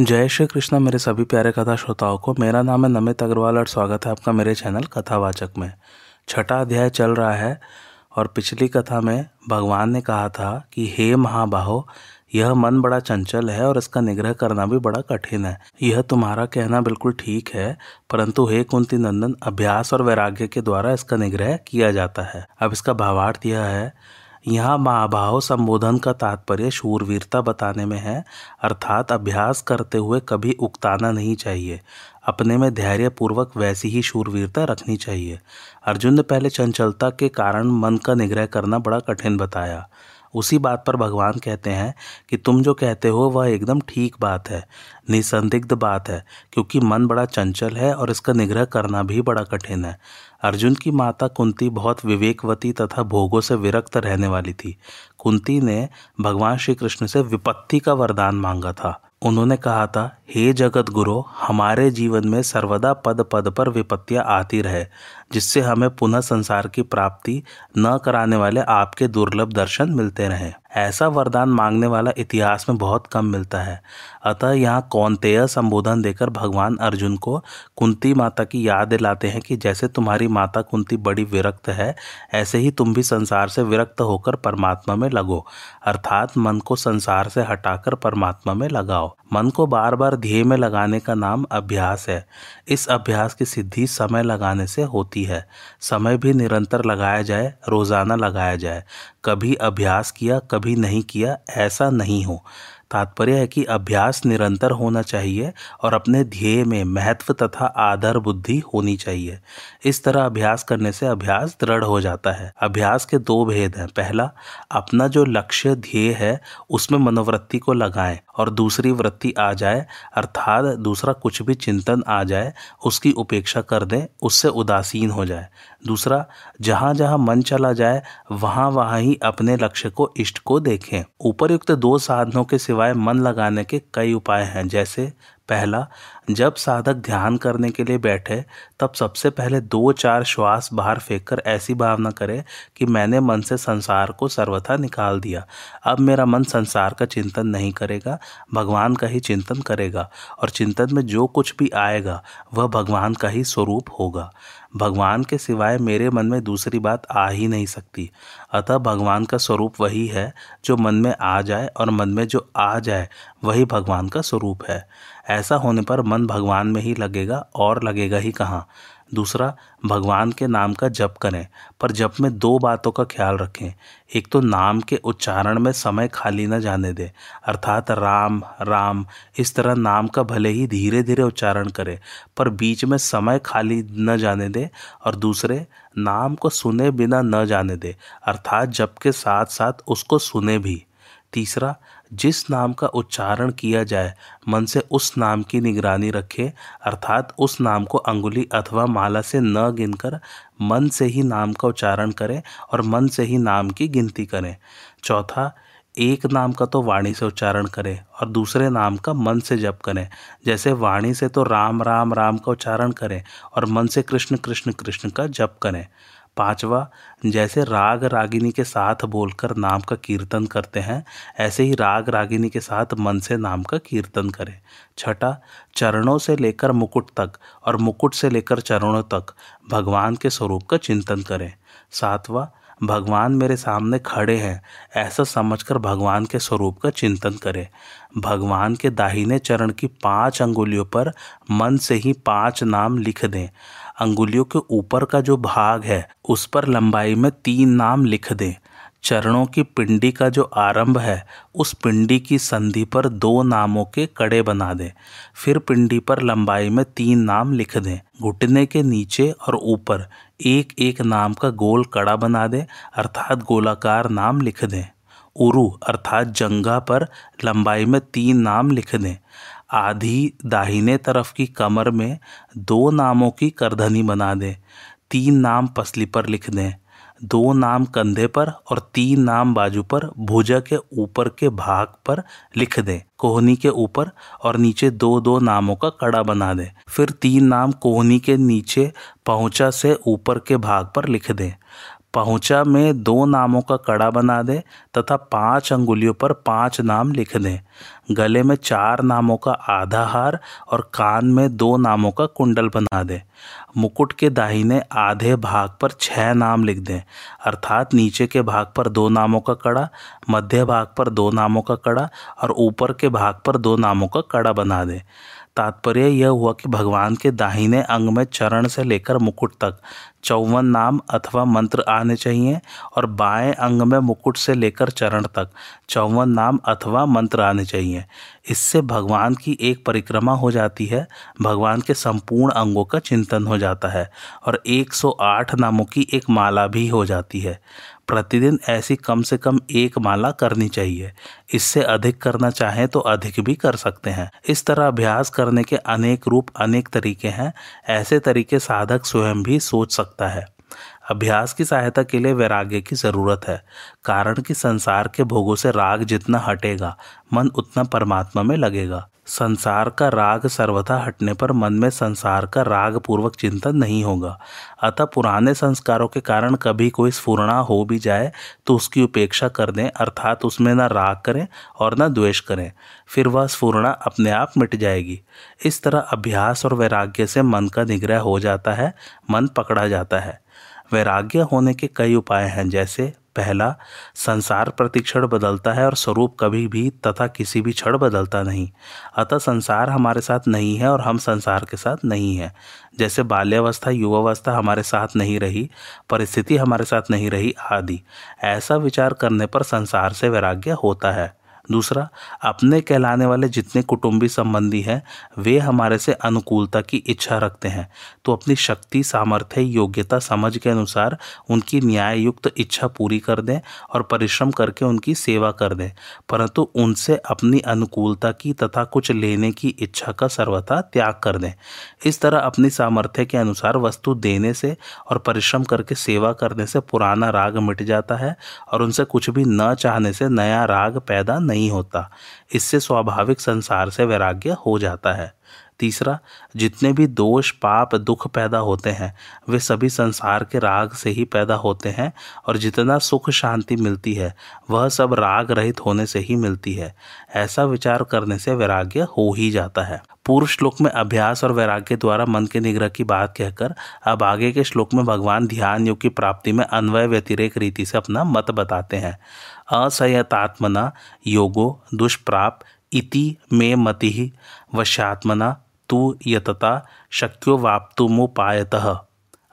जय श्री कृष्ण, मेरे सभी प्यारे कथा श्रोताओं को। मेरा नाम है नमित अग्रवाल और स्वागत है आपका मेरे चैनल कथावाचक में। छठा अध्याय चल रहा है और पिछली कथा में भगवान ने कहा था कि, हे महाबाहो, यह मन बड़ा चंचल है और इसका निग्रह करना भी बड़ा कठिन है। यह तुम्हारा कहना बिल्कुल ठीक है, परंतु हे कुंती नंदन, अभ्यास और वैराग्य के द्वारा इसका निग्रह किया जाता है। अब इसका भावार्थ यह है यहाँ महाभाव संबोधन का तात्पर्य शूरवीरता बताने में है, अर्थात अभ्यास करते हुए कभी उकताना नहीं चाहिए। अपने में धैर्यपूर्वक वैसी ही शूरवीरता रखनी चाहिए। अर्जुन ने पहले चंचलता के कारण मन का निग्रह करना बड़ा कठिन बताया। उसी बात पर भगवान कहते हैं कि तुम जो कहते हो, वह एकदम ठीक बात है। निसंदिग्ध बात है, क्योंकि मन बड़ा चंचल है और इसका निग्रह करना भी बड़ा कठिन है। अर्जुन की माता कुंती बहुत विवेकवती तथा भोगों से विरक्त रहने वाली थी। कुंती ने भगवान श्री कृष्ण से विपत्ति का वरदान मांगा था। उन्होंने कहा था, हे जगत गुरु हमारे जीवन में सर्वदा पद पद पर विपत्तियाँ आती रहे। जिससे हमें पुनः संसार की प्राप्ति न कराने वाले आपके दुर्लभ दर्शन मिलते रहे। ऐसा वरदान मांगने वाला इतिहास में बहुत कम मिलता है। अतः यहाँ कौनतेय संबोधन देकर भगवान अर्जुन को कुंती माता की याद दिलाते हैं कि जैसे तुम्हारी माता कुंती बड़ी विरक्त है, ऐसे ही तुम भी संसार से विरक्त होकर परमात्मा में लगो। अर्थात मन को संसार से हटाकर परमात्मा में लगाओ। मन को बार बार ध्येय में लगाने का नाम अभ्यास है। इस अभ्यास की सिद्धि समय लगाने से होती है। समय भी निरंतर लगाया जाए रोज़ाना लगाया जाए। कभी अभ्यास किया, कभी नहीं किया, ऐसा नहीं हो। तात्पर्य है कि अभ्यास निरंतर होना चाहिए और अपने ध्येय में महत्व तथा आदर बुद्धि होनी चाहिए। इस तरह अभ्यास करने से अभ्यास दृढ़ हो जाता है। अभ्यास के दो भेद हैं। पहला, अपना जो लक्ष्य, ध्येय है, उसमें मनोवृत्ति को लगाएँ और दूसरी वृत्ति आ जाए, अर्थात दूसरा कुछ भी चिंतन आ जाए, उसकी उपेक्षा कर दें, उससे उदासीन हो जाए। दूसरा, जहाँ जहाँ मन चला जाए, वहाँ वहाँ ही अपने लक्ष्य को, इष्ट को देखें। उपरयुक्त दो साधनों के सिवाय मन लगाने के कई उपाय हैं। जैसे, पहला, जब साधक ध्यान करने के लिए बैठे, तब सबसे पहले दो चार श्वास बाहर फेंककर ऐसी भावना करे कि मैंने मन से संसार को सर्वथा निकाल दिया। अब मेरा मन संसार का चिंतन नहीं करेगा, भगवान का ही चिंतन करेगा, और चिंतन में जो कुछ भी आएगा, वह भगवान का ही स्वरूप होगा। भगवान के सिवाय मेरे मन में दूसरी बात आ ही नहीं सकती। अतः भगवान का स्वरूप वही है, जो मन में आ जाए और मन में जो आ जाए, वही भगवान का स्वरूप है। ऐसा होने पर मन भगवान में ही लगेगा और लगेगा ही कहाँ? दूसरा, भगवान के नाम का जप करें, पर जप में दो बातों का ख्याल रखें। एक तो नाम के उच्चारण में समय खाली न जाने दें, अर्थात राम राम, इस तरह नाम का भले ही धीरे धीरे उच्चारण करें, पर बीच में समय खाली न जाने दें और दूसरे, नाम को सुने बिना न जाने दें, अर्थात जप के साथ साथ उसको सुने भी। तीसरा जिस नाम का उच्चारण किया जाए, मन से उस नाम की निगरानी रखें, अर्थात उस नाम को अंगुली अथवा माला से न गिनकर मन से ही नाम का उच्चारण करें और मन से ही नाम की गिनती करें। चौथा, एक नाम का तो वाणी से उच्चारण करें और दूसरे नाम का मन से जप करें। जैसे वाणी से तो राम राम राम का उच्चारण करें और मन से कृष्ण कृष्ण कृष्ण का जप करें। पांचवा, जैसे राग रागिनी के साथ बोलकर नाम का कीर्तन करते हैं, ऐसे ही राग रागिनी के साथ मन से नाम का कीर्तन करें। छठा, चरणों से लेकर मुकुट तक और मुकुट से लेकर चरणों तक भगवान के स्वरूप का चिंतन करें। सातवां, भगवान मेरे सामने खड़े हैं, ऐसा समझकर भगवान के स्वरूप का चिंतन करें। भगवान के दाहिने चरण की पाँच अंगुलियों पर मन से ही पाँच नाम लिख दें। अंगुलियों के ऊपर का जो भाग है, उस पर लंबाई में तीन नाम लिख दें। चरणों की पिंडी का जो आरंभ है, उस पिंडी की संधि पर दो नामों के कड़े बना दें। फिर पिंडी पर लंबाई में तीन नाम लिख दें। घुटने के नीचे और ऊपर एक एक नाम का गोल कड़ा बना दें, अर्थात गोलाकार नाम लिख दें। उरु, अर्थात जंगा पर लंबाई में तीन नाम लिख दें। आधी दाहिने तरफ़ की कमर में दो नामों की करधनी बना दें। तीन नाम पसली पर लिख दें। दो नाम कंधे पर और तीन नाम बाजू पर भुजा के ऊपर के भाग पर लिख दें। कोहनी के ऊपर और नीचे दो दो नामों का कड़ा बना दें। फिर तीन नाम कोहनी के नीचे पहुँचा से ऊपर के भाग पर लिख दें। पहुँचा में दो नामों का कड़ा बना दें तथा पाँच अंगुलियों पर पाँच नाम लिख दें। गले में चार नामों का आधा हार और कान में दो नामों का कुंडल बना दें। मुकुट के दाहिने आधे भाग पर छह नाम लिख दें, अर्थात नीचे के भाग पर दो नामों का कड़ा, मध्य भाग पर दो नामों का कड़ा और ऊपर के भाग पर दो नामों का कड़ा बना दें। तात्पर्य यह हुआ कि भगवान के दाहिने अंग में चरण से लेकर मुकुट तक चौवन नाम अथवा मंत्र आने चाहिए और बाएँ अंग में मुकुट से लेकर चरण तक चौवन नाम अथवा मंत्र आने चाहिए। इससे भगवान की एक परिक्रमा हो जाती है, भगवान के संपूर्ण अंगों का चिंतन हो जाता है और 108 नामों की एक माला भी हो जाती है। प्रतिदिन ऐसी कम से कम एक माला करनी चाहिए। इससे अधिक करना चाहें तो अधिक भी कर सकते हैं। इस तरह अभ्यास करने के अनेक रूप, अनेक तरीके हैं। ऐसे तरीके साधक स्वयं भी सोच सकता है। अभ्यास की सहायता के लिए वैराग्य की ज़रूरत है। कारण कि संसार के भोगों से राग जितना हटेगा, मन उतना परमात्मा में लगेगा। संसार का राग सर्वथा हटने पर मन में संसार का राग पूर्वक चिंतन नहीं होगा। अतः पुराने संस्कारों के कारण कभी कोई स्फुरना हो भी जाए तो उसकी उपेक्षा कर दें, अर्थात उसमें ना राग करें और न द्वेष करें। फिर वह स्फुरना अपने आप मिट जाएगी। इस तरह अभ्यास और वैराग्य से मन का निग्रह हो जाता है, मन पकड़ा जाता है। वैराग्य होने के कई उपाय हैं, जैसे पहला, संसार प्रतिक्षण बदलता है और स्वरूप कभी भी तथा किसी भी क्षण बदलता नहीं। अतः संसार हमारे साथ नहीं है और हम संसार के साथ नहीं हैं। जैसे बाल्यावस्था, युवावस्था हमारे साथ नहीं रही, परिस्थिति हमारे साथ नहीं रही आदि। ऐसा विचार करने पर संसार से वैराग्य होता है। दूसरा, अपने कहलाने वाले जितने कुटुंबी संबंधी हैं, वे हमारे से अनुकूलता की इच्छा रखते हैं। तो अपनी शक्ति, सामर्थ्य, योग्यता समझ के अनुसार उनकी न्याय युक्त इच्छा पूरी कर दें और परिश्रम करके उनकी सेवा कर दें। परंतु उनसे अपनी अनुकूलता की तथा कुछ लेने की इच्छा का सर्वथा त्याग कर दें। इस तरह अपनी सामर्थ्य के अनुसार वस्तु देने से और परिश्रम करके सेवा करने से पुराना राग मिट जाता है और उनसे कुछ भी न चाहने से नया राग पैदा नहीं नहीं होता। इससे स्वाभाविक संसार से वैराग्य हो जाता है। तीसरा, जितने भी दोष, पाप, दुख पैदा होते हैं, वे सभी संसार के राग से ही पैदा होते हैं और जितना सुख शांति मिलती है, वह सब राग रहित होने से ही मिलती है। ऐसा विचार करने से वैराग्य हो ही जाता है। पूर्व श्लोक में अभ्यास और वैराग्य द्वारा मन के निग्रह की बात कहकर, अब आगे के श्लोक में भगवान ध्यान योग की प्राप्ति में अन्वय व्यतिरेक रीति से अपना मत बताते हैं। असंयतात्मना योगो दुष्प्राप इति में मति वशात्मना तु यतता शक्यो वाप्तुमुपायतः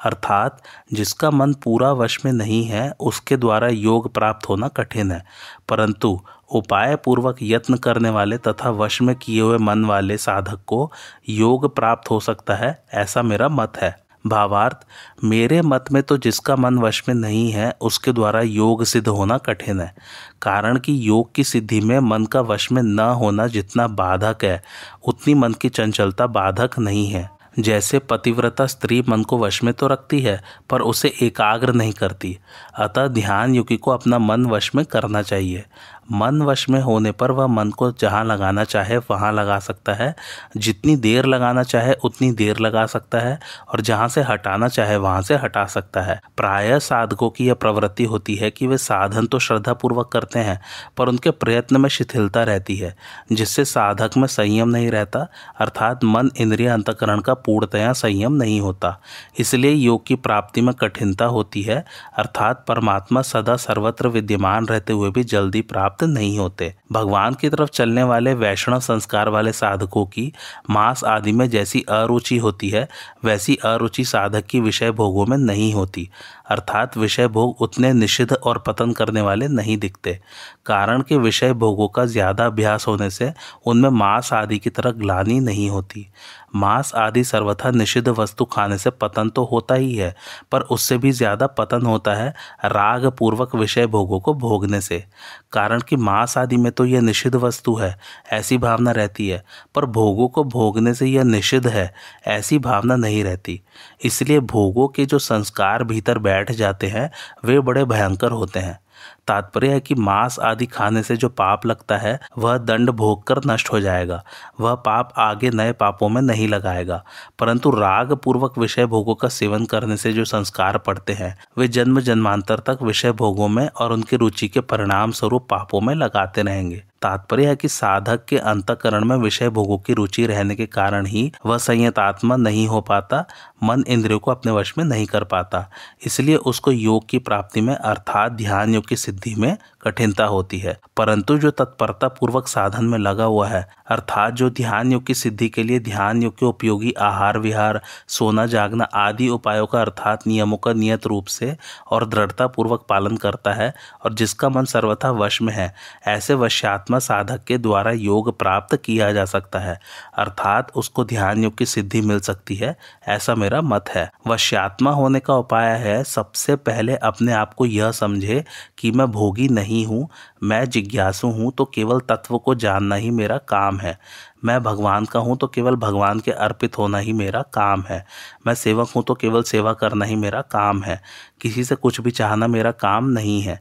अर्थात जिसका मन पूरा वश में नहीं है, उसके द्वारा योग प्राप्त होना कठिन है। परंतु उपाय पूर्वक यत्न करने वाले तथा वश में किए हुए मन वाले साधक को योग प्राप्त हो सकता है, ऐसा मेरा मत है। भावार्थ, मेरे मत में तो जिसका मन वश में नहीं है, उसके द्वारा योग सिद्ध होना कठिन है। कारण कि योग की सिद्धि में मन का वश में न होना जितना बाधक है, उतनी मन की चंचलता बाधक नहीं है। जैसे पतिव्रता स्त्री मन को वश में तो रखती है, पर उसे एकाग्र नहीं करती। अतः ध्यान युगी को अपना मन वश में करना चाहिए। मन वश में होने पर वह मन को जहाँ लगाना चाहे वहाँ लगा सकता है। जितनी देर लगाना चाहे, उतनी देर लगा सकता है और जहाँ से हटाना चाहे, वहाँ से हटा सकता है। प्राय साधकों की यह प्रवृत्ति होती है कि वे साधन तो श्रद्धा पूर्वक करते हैं, पर उनके प्रयत्न में शिथिलता रहती है, जिससे साधक में संयम नहीं रहता, अर्थात मन इंद्रिय अंतकरण का पूर्णतया संयम नहीं होता। इसलिए योग की प्राप्ति में कठिनता होती है, अर्थात परमात्मा सदा सर्वत्र विद्यमान रहते हुए भी जल्दी प्राप्त नहीं होते। भगवान की तरफ़ चलने वाले वैष्णव संस्कार वाले साधकों की मांस आदि में जैसी अरुचि होती है, वैसी अरुचि साधक की विषय भोगों में नहीं होती। अर्थात विषय भोग उतने निषिद्ध और पतन करने वाले नहीं दिखते। कारण कि विषय भोगों का ज़्यादा अभ्यास होने से उनमें मांस आदि की तरह ग्लानी नहीं होती। मांस आदि सर्वथा निषिद्ध वस्तु खाने से पतन तो होता ही है, पर उससे भी ज़्यादा पतन होता है राग पूर्वक विषय भोगों को भोगने से। कारण कि मांस आदि में तो यह निषिद्ध वस्तु है, ऐसी भावना रहती है, पर भोगों को भोगने से यह निषिद्ध है, ऐसी भावना नहीं रहती। इसलिए भोगों के जो संस्कार भीतर बैठ जाते हैं, वे बड़े भयंकर होते हैं। तात्पर्य है कि मांस आदि खाने से जो पाप लगता है, वह दंड भोग कर नष्ट हो जाएगा। वह पाप आगे नए पापों में नहीं लगाएगा। परंतु राग पूर्वक विषय भोगों का सेवन करने से जो संस्कार पड़ते हैं, वे जन्म जन्मांतर तक विषय भोगों में और उनकी रुचि के परिणाम स्वरूप पापों में लगाते रहेंगे। तात्पर्य है कि साधक के अंतकरण में विषय भोगों की रुचि रहने के कारण ही वह संयत आत्मा नहीं हो पाता, मन इंद्रियों को अपने वश में नहीं कर पाता। इसलिए उसको योग की प्राप्ति में, अर्थात ध्यान योग की सिद्धि में कठिनता होती है, परंतु जो तत्परता पूर्वक साधन में लगा हुआ है, अर्थात जो ध्यान योग की सिद्धि के लिए ध्यान योग के उपयोगी आहार, विहार, सोना, जागना आदि उपायों का अर्थात नियमों का नियत रूप से और दृढ़ता पूर्वक पालन करता है और जिसका मन सर्वथा वश में है, ऐसे वश्यात्मा साधक के द्वारा योग प्राप्त किया जा सकता है, अर्थात उसको ध्यान योग की सिद्धि मिल सकती है, ऐसा मेरा मत है। वश्यात्मा होने का उपाय है, सबसे पहले अपने आप को यह समझे कि मैं भोगी नहीं हूँ, मैं जिज्ञासु हूँ तो केवल तत्व को जानना ही मेरा काम है। मैं भगवान का हूँ तो केवल भगवान के अर्पित होना ही मेरा काम है। मैं सेवक हूँ तो केवल सेवा करना ही मेरा काम है। किसी से कुछ भी चाहना मेरा काम नहीं है।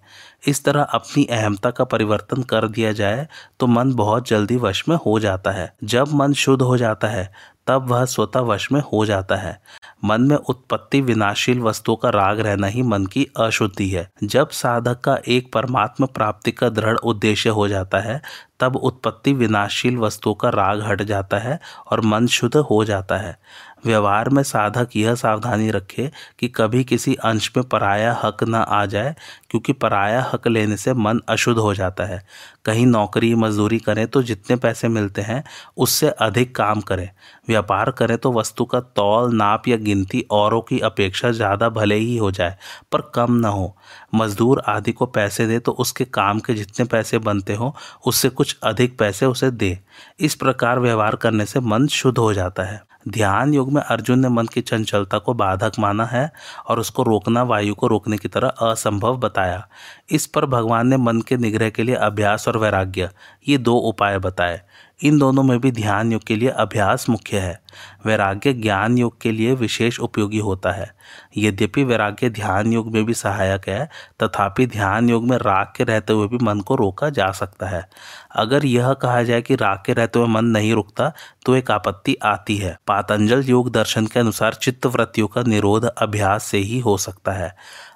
इस तरह अपनी अहमता का परिवर्तन कर दिया जाए तो मन बहुत जल्दी वश में हो जाता है। जब मन शुद्ध हो जाता है तब वह स्वतः वश में हो जाता है। मन में उत्पत्ति विनाशील वस्तुओं का राग रहना ही मन की अशुद्धि है। जब साधक का एक परमात्म प्राप्ति का दृढ़ उद्देश्य हो जाता है, तब उत्पत्ति विनाशील वस्तुओं का राग हट जाता है और मन शुद्ध हो जाता है। व्यवहार में साधक यह सावधानी रखे कि कभी किसी अंश में पराया हक न आ जाए, क्योंकि पराया हक लेने से मन अशुद्ध हो जाता है। कहीं नौकरी, मजदूरी करें तो जितने पैसे मिलते हैं, उससे अधिक काम करें। व्यापार करें तो वस्तु का तौल, नाप या गिनती औरों की अपेक्षा ज़्यादा भले ही हो जाए, पर कम न हो। मजदूर आदि को पैसे दे तो उसके काम के जितने पैसे बनते हो, उससे कुछ अधिक पैसे उसे दे। इस प्रकार व्यवहार करने से मन शुद्ध हो जाता है। ध्यान योग में अर्जुन ने मन की चंचलता को बाधक माना है और उसको रोकना, वायु को रोकने की तरह असंभव बताया। इस पर भगवान ने मन के निग्रह के लिए अभ्यास और वैराग्य, ये दो उपाय बताए। इन दोनों में भी ध्यान योग के लिए अभ्यास मुख्य है। वैराग्य ज्ञान योग के लिए विशेष उपयोगी होता है। यद्यपि वैराग्य ध्यान योग में भी सहायक है, तथापि ध्यान योग में राग के रहते हुए भी मन को रोका जा सकता है। अगर यह कहा जाए कि राग के रहते हुए मन नहीं रुकता तो एक आपत्ति आती है। पातंजल योग दर्शन के अनुसार चित्त वृत्तियों का निरोध अभ्यास से ही हो सकता है।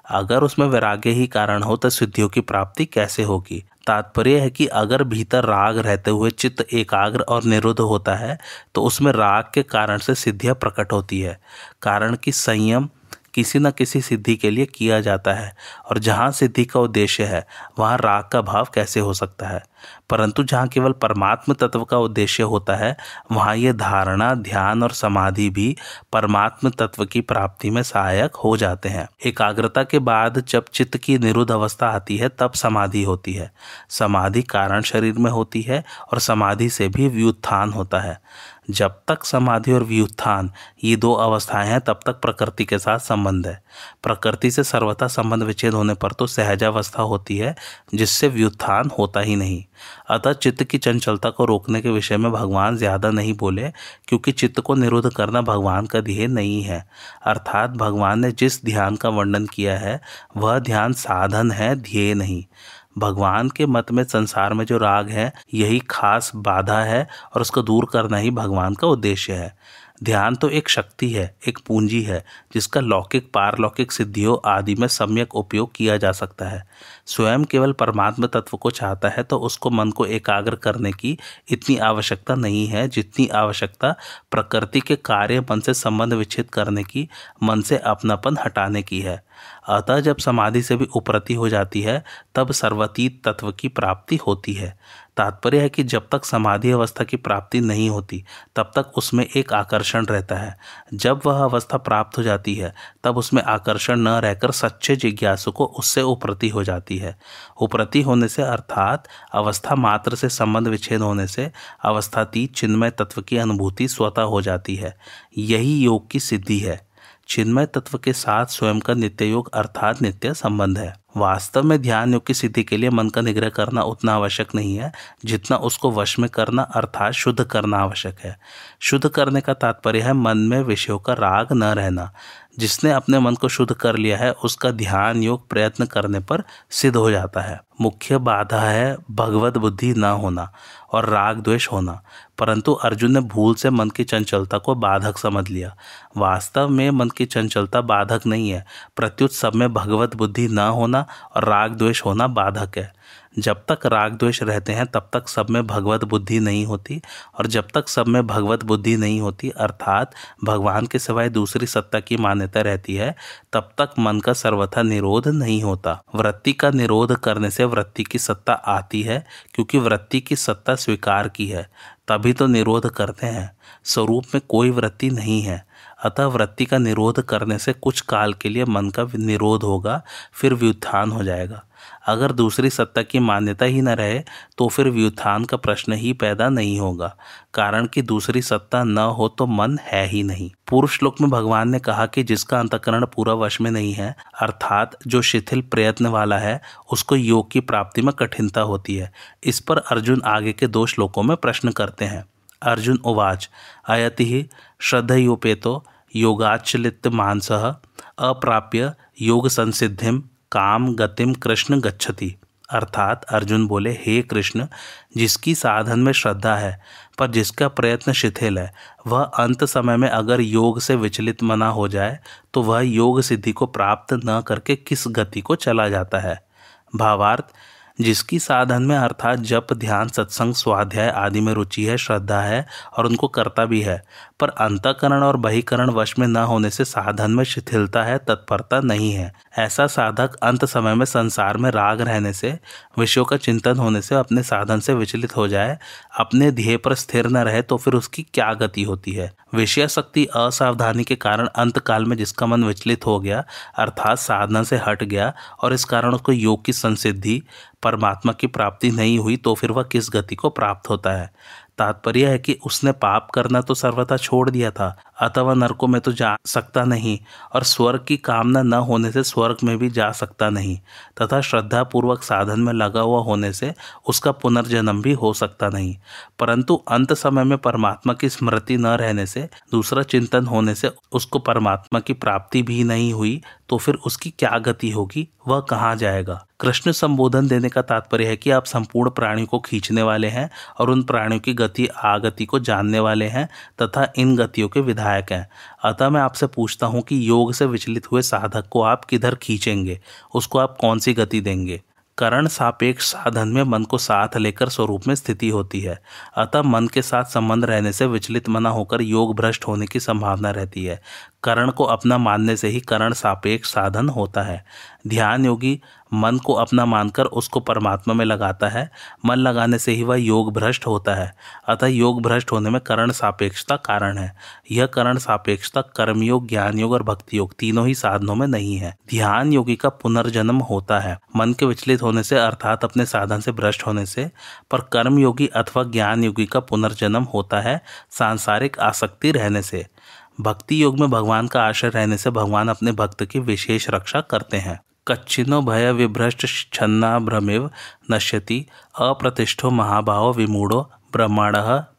अगर उसमें वैराग्य ही कारण हो तो सिद्धियों की प्राप्ति कैसे होगी? तात्पर्य है कि अगर भीतर राग रहते हुए चित्त एकाग्र और निरुद्ध होता है तो उसमें राग के कारण से सिद्धियाँ प्रकट होती है। कारण कि संयम किसी न किसी सिद्धि के लिए किया जाता है, और जहाँ सिद्धि का उद्देश्य है, वहाँ राग का भाव कैसे हो सकता है? परंतु जहाँ केवल परमात्म तत्व का उद्देश्य होता है, वहाँ ये धारणा, ध्यान और समाधि भी परमात्म तत्व की प्राप्ति में सहायक हो जाते हैं। एकाग्रता के बाद जब चित्त की निरुद्ध अवस्था आती है, तब समाधि होती है। समाधि कारण शरीर में होती है, और समाधि से भी व्युत्थान होता है। जब तक समाधि और व्युत्थान ये दो अवस्थाएँ हैं, तब तक प्रकृति के साथ संबंध है। प्रकृति से सर्वथा संबंध विच्छेद होने पर तो सहजावस्था होती है, जिससे व्युत्थान होता ही नहीं। अतः चित्त की चंचलता को रोकने के विषय में भगवान ज़्यादा नहीं बोले, क्योंकि चित्त को निरुद्ध करना भगवान का ध्येय नहीं है। अर्थात भगवान ने जिस ध्यान का वर्णन किया है, वह ध्यान साधन है, ध्येय नहीं। भगवान के मत में संसार में जो राग है, यही खास बाधा है और उसको दूर करना ही भगवान का उद्देश्य है। ध्यान तो एक शक्ति है, एक पूंजी है, जिसका लौकिक, पारलौकिक सिद्धियों आदि में सम्यक उपयोग किया जा सकता है। स्वयं केवल परमात्मा तत्व को चाहता है तो उसको मन को एकाग्र करने की इतनी आवश्यकता नहीं है, जितनी आवश्यकता प्रकृति के कार्य मन से संबंध विच्छेद करने की, मन से अपनापन हटाने की है। अतः जब समाधि से भी उपरति हो जाती है, तब सर्वतीत तत्व की प्राप्ति होती है। तात्पर्य है कि जब तक समाधि अवस्था की प्राप्ति नहीं होती, तब तक उसमें एक आकर्षण रहता है। जब वह अवस्था प्राप्त हो जाती है, तब उसमें आकर्षण न रहकर सच्चे जिज्ञासु को उससे उपरति हो जाती है। उपरति होने से अर्थात अवस्था मात्र से संबंध विच्छेद होने से अवस्थातीत चिन्मय तत्व की अनुभूति स्वतः हो जाती है। यही योग की सिद्धि है। चिन्मय तत्व के साथ स्वयं का नित्य योग अर्थात नित्य संबंध है। वास्तव में ध्यान योग की सिद्धि के लिए मन का निग्रह करना उतना आवश्यक नहीं है, जितना उसको वश में करना अर्थात शुद्ध करना आवश्यक है। शुद्ध करने का तात्पर्य है मन में विषयों का राग न रहना। जिसने अपने मन को शुद्ध कर लिया है, उसका ध्यान योग प्रयत्न करने पर सिद्ध हो जाता है। मुख्य बाधा है भगवत बुद्धि न होना और राग द्वेष होना। परंतु अर्जुन ने भूल से मन की चंचलता को बाधक समझ लिया। वास्तव में मन की चंचलता बाधक नहीं है। प्रत्युत सब में भगवत बुद्धि न होना और राग द्वेष होना बाधक है। जब तक राग द्वेष रहते हैं, तब तक सब में भगवत बुद्धि नहीं होती। और जब तक सब में भगवत बुद्धि नहीं होती, अर्थात भगवान के सिवाय दूसरी सत्ता की मान्यता रहती है, तब तक मन का सर्वथा निरोध नहीं होता। वृत्ति का निरोध करने से वृत्ति की सत्ता आती है, क्योंकि वृत्ति की सत्ता स्वीकार की है। तभी तो निरोध करते हैं। स्वरूप में कोई वृत्ति नहीं है। अतः वृत्ति का निरोध करने से कुछ काल के लिए मन का निरोध होगा, फिर व्युत्थान हो जाएगा। अगर दूसरी सत्ता की मान्यता ही न रहे तो फिर व्युत्थान का प्रश्न ही पैदा नहीं होगा। कारण कि दूसरी सत्ता न हो तो मन है ही नहीं। पूर्व श्लोक में भगवान ने कहा कि जिसका अंतकरण पूरा वश में नहीं है, अर्थात जो शिथिल प्रयत्न वाला है, उसको योग की प्राप्ति में कठिनता होती है। इस पर अर्जुन आगे के दो श्लोकों में प्रश्न करते हैं। अर्जुन उवाच, अयति श्रद्धयोपेतो योगाचलित मानस अप्राप्य योग संसिद्धिम काम गतिम कृष्ण गच्छति। अर्थात अर्जुन बोले, हे कृष्ण, जिसकी साधन में श्रद्धा है, पर जिसका प्रयत्न शिथिल है, वह अंत समय में अगर योग से विचलित मना हो जाए तो वह योग सिद्धि को प्राप्त न करके किस गति को चला जाता है? भावार्थ जिसकी साधन में अर्थात जप, ध्यान, सत्संग, स्वाध्याय आदि में रुचि है, श्रद्धा है और उनको करता भी है। पर अंतकरण और बहिकरण वश में न होने से साधन में शिथिलता है, तत्परता नहीं है। ऐसा साधक अंत समय में संसार में राग रहने से, विषयों का चिंतन होने से, अपने साधन से विचलित हो जाए, अपने ध्येय पर स्थिर न रहे तो फिर उसकी क्या गति होती है? विषय शक्ति असावधानी के कारण अंत काल में जिसका मन विचलित हो गया, अर्थात साधना से हट गया और इस कारण उसको योग की संसिद्धि परमात्मा की प्राप्ति नहीं हुई तो फिर वह किस गति को प्राप्त होता है? तात्पर्य है कि उसने पाप करना तो सर्वथा छोड़ दिया था अथवा नरकों में तो जा सकता नहीं और स्वर्ग की कामना न होने से स्वर्ग में भी जा सकता नहीं, तथा श्रद्धा पूर्वक साधन में लगा हुआ होने से उसका पुनर्जन्म भी हो सकता नहीं। परंतु अंत समय में परमात्मा की स्मृति न रहने से, दूसरा चिंतन होने से उसको परमात्मा की प्राप्ति भी नहीं हुई तो फिर उसकी क्या गति होगी, वह कहाँ जाएगा? कृष्ण संबोधन देने का तात्पर्य है कि आप संपूर्ण प्राणियों को खींचने वाले हैं और उन प्राणियों की गति, आगति को जानने वाले हैं तथा इन गतियों के विधायक हैं। अतः मैं आपसे पूछता हूँ कि योग से विचलित हुए साधक को आप किधर खींचेंगे? उसको आप कौन सी गति देंगे? करण सापेक्ष साधन में मन को साथ लेकर स्वरूप में स्थिति होती है। अतः मन के साथ संबंध रहने से विचलित मना होकर योग भ्रष्ट होने की संभावना रहती है। करण को अपना मानने से ही करण सापेक्ष साधन होता है। ध्यान योगी मन को अपना मानकर उसको परमात्मा में लगाता है। मन लगाने से ही वह योग भ्रष्ट होता है। अतः योग भ्रष्ट होने में करण सापेक्षता कारण है। यह करण सापेक्षता कर्मयोग ज्ञान योग और भक्ति योग तीनों ही साधनों में नहीं है। ध्यान योगी का पुनर्जन्म होता है। मन के विचलित होने से अर्थात अपने साधन से भ्रष्ट होने से, पर कर्म योगी अथवा ज्ञान योगी का पुनर्जन्म होता है सांसारिक आसक्ति रहने से। भक्ति योग में भगवान का आश्रय रहने से भगवान अपने भक्त की विशेष रक्षा करते हैं। कच्चिनो भय विभ्रष्ट छन्ना भ्रमेव नश्यति, अप्रतिष्ठो महाभाव विमूढ़ो ब्रह्मांड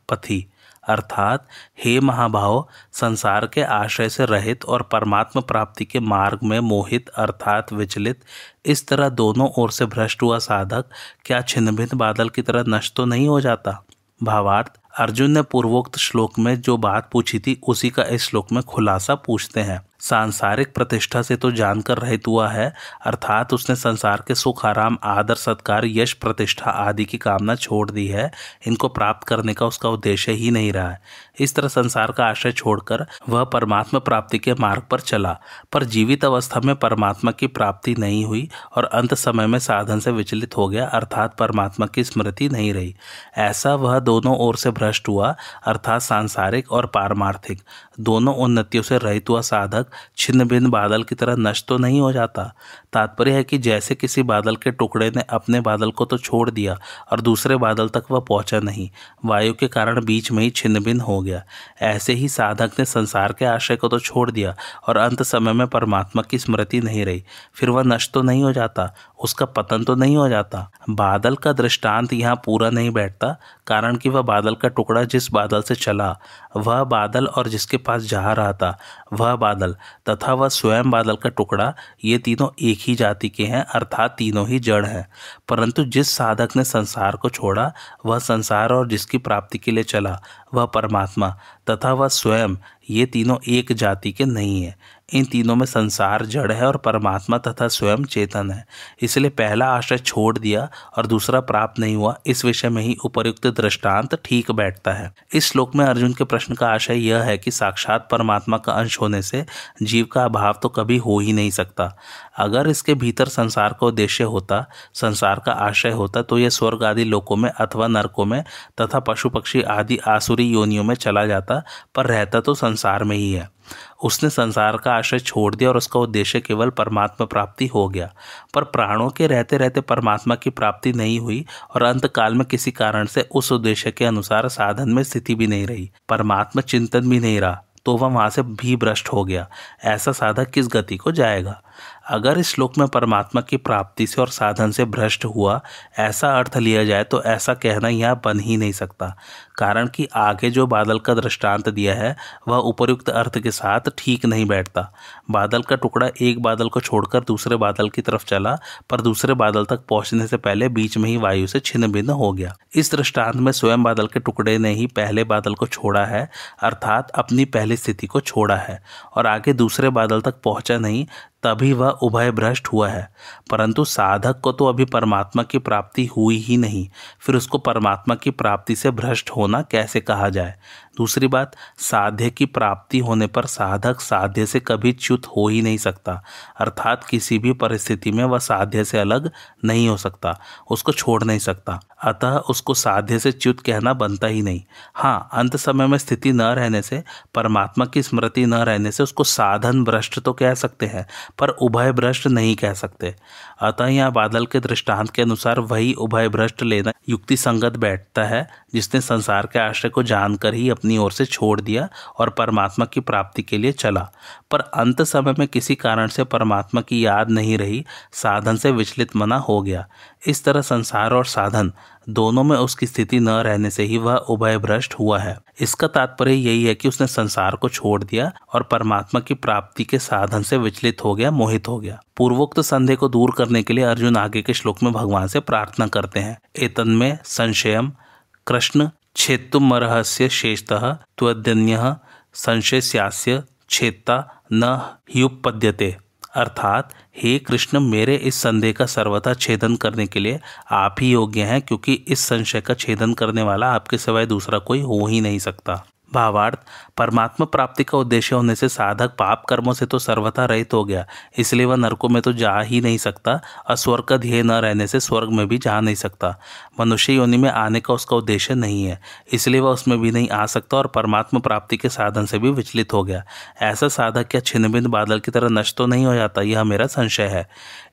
पथि। अर्थात, हे महाभाव, संसार के आश्रय से रहित और परमात्मा प्राप्ति के मार्ग में मोहित, अर्थात विचलित, इस तरह दोनों ओर से भ्रष्ट हुआ साधक, क्या छिन्नभिन्न बादल की तरह नष्ट तो नहीं हो जाता? भावार्थ, अर्जुन ने पूर्वोक्त श्लोक में जो बात पूछी थी, उसी का इस श्लोक में खुलासा पूछते हैं। सांसारिक प्रतिष्ठा से तो जानकर रहित हुआ है, अर्थात उसने संसार के सुख, आराम, आदर, सत्कार, यश, प्रतिष्ठा आदि की कामना छोड़ दी है। इनको प्राप्त करने का उसका उद्देश्य ही नहीं रहा है। इस तरह संसार का आश्रय छोड़कर वह परमात्मा प्राप्ति के मार्ग पर चला, पर जीवित अवस्था में परमात्मा की प्राप्ति नहीं हुई और अंत समय में साधन से विचलित हो गया, अर्थात परमात्मा की स्मृति नहीं रही। ऐसा वह दोनों ओर से भ्रष्ट हुआ, अर्थात सांसारिक और पारमार्थिक। दोनों उन्नतियों से रहित हुआ साधक छिन्न भिन्न बादल की तरह नष्ट तो नहीं हो जाता। तात्पर्य है कि जैसे किसी बादल के टुकड़े ने अपने बादल को तो छोड़ दिया और दूसरे बादल तक वह पहुँचा नहीं, वायु के कारण बीच में ही छिन्न भिन्न हो गया। ऐसे ही साधक ने संसार के आशय को तो छोड़ दिया और अंत समय में परमात्मा की स्मृति नहीं रही। फिर वह नष्ट तो नहीं हो जाता उसका पतन तो नहीं हो जाता। बादल का दृष्टांत यहाँ पूरा नहीं बैठता, कारण कि वह बादल का टुकड़ा जिस बादल से चला, वह बादल और जिसके पास जा रहा था वह बादल तथा वह स्वयं बादल का टुकड़ा, ये तीनों एक ही जाति के हैं, अर्थात तीनों ही जड़ हैं। परंतु जिस साधक ने संसार को छोड़ा, वह संसार और जिसकी प्राप्ति के लिए चला, वह परमात्मा तथा वह स्वयं, ये तीनों एक जाति के नहीं है। इन तीनों में संसार जड़ है और परमात्मा तथा स्वयं चेतन है। इसलिए पहला आश्रय छोड़ दिया और दूसरा प्राप्त नहीं हुआ। इस विषय में ही उपयुक्त दृष्टांत ठीक बैठता है। इस श्लोक में अर्जुन के प्रश्न का आशय यह है कि साक्षात परमात्मा का अंश होने से जीव का अभाव तो कभी हो ही नहीं सकता। अगर इसके भीतर संसार का उद्देश्य होता, संसार का आशय होता तो यह स्वर्ग आदि लोकों में अथवा नरकों में तथा पशु पक्षी आदि आसुरी योनियों में चला जाता, पर रहता तो संसार में ही है। उसने संसार का आश्रय छोड़ दिया और उसका उद्देश्य केवल परमात्मा प्राप्ति हो गया। पर प्राणों के रहते रहते परमात्मा की प्राप्ति नहीं हुई और अंत काल में किसी कारण से उस उद्देश्य के अनुसार साधन में स्थिति भी नहीं रही। परमात्मा चिंतन भी नहीं रहा तो वह वहाँ से भी भ्रष्ट हो गया। ऐसा साधक किस गति को जाएगा? अगर इस श्लोक में परमात्मा की प्राप्ति से और साधन से भ्रष्ट हुआ, ऐसा अर्थ लिया जाए तो ऐसा कहना यहाँ बन ही नहीं सकता। कारण कि आगे जो बादल का दृष्टांत दिया है, वह उपयुक्त अर्थ के साथ ठीक नहीं बैठता। बादल का टुकड़ा एक बादल को छोड़कर दूसरे बादल की तरफ़ चला, पर दूसरे बादल तक पहुँचने से पहले बीच में ही वायु से छिन्न भिन्न हो गया। इस दृष्टांत में स्वयं बादल के टुकड़े ने ही पहले बादल को छोड़ा है, अर्थात अपनी पहली स्थिति को छोड़ा है, और आगे दूसरे बादल तक पहुँचा नहीं, तभी वह उभय भ्रष्ट हुआ है। परंतु साधक को तो अभी परमात्मा की प्राप्ति हुई ही नहीं, फिर उसको परमात्मा की प्राप्ति से भ्रष्ट होना कैसे कहा जाए? दूसरी बात, साध्य की प्राप्ति होने पर साधक साध्य से कभी च्युत हो ही नहीं सकता। अर्थात किसी भी परिस्थिति में वह साध्य से अलग नहीं हो सकता, उसको छोड़ नहीं सकता। अतः उसको साध्य से च्युत कहना बनता ही नहीं। हाँ अंत समय में स्थिति न रहने से, परमात्मा की स्मृति न रहने से उसको साधन भ्रष्ट तो कह सकते हैं, पर उभय भ्रष्ट नहीं कह सकते। अतः यहाँ बादल के दृष्टांत के अनुसार वही उभय भ्रष्ट लेना युक्ति संगत बैठता है, जिसने संसार के आश्रय को जानकर ही अपनी ओर से छोड़ दिया और परमात्मा की प्राप्ति के लिए चला। पर अंत समय में किसी कारण से परमात्मा की याद नहीं रही, साधन से विचलित मना हो गया। इस तरह संसार और साधन दोनों में उसकी स्थिति न रहने से ही वह उभय भ्रष्ट हुआ है। इसका तात्पर्य यही है कि उसने संसार को छोड़ दिया और परमात्मा की प्राप्ति के साधन से विचलित हो गया, मोहित हो गया। पूर्वोक्त संदेह को दूर करने के लिए अर्जुन आगे के श्लोक में भगवान से प्रार्थना करते हैं। एतन में संशयम कृष्ण छेत्तुम रहस्य शेषतः त्वद्यन्य संशय छेत्ता न ह्युपद्यते अर्थात, हे कृष्ण, मेरे इस संदेह का सर्वथा छेदन करने के लिए आप ही योग्य हैं, क्योंकि इस संशय का छेदन करने वाला आपके सिवाय दूसरा कोई हो ही नहीं सकता। भावार्थ, परमात्मा प्राप्ति का उद्देश्य होने से साधक पाप कर्मों से तो सर्वथा रहित हो गया, इसलिए वह नरकों में तो जा ही नहीं सकता, और स्वर्ग का ध्येय न रहने से स्वर्ग में भी जा नहीं सकता। मनुष्य योनि में आने का उसका उद्देश्य नहीं है, इसलिए वह उसमें भी नहीं आ सकता और परमात्मा प्राप्ति के साधन से भी विचलित हो गया। ऐसा साधक क्या छिन्न बादल की तरह नष्ट तो नहीं हो जाता, यह मेरा संशय है।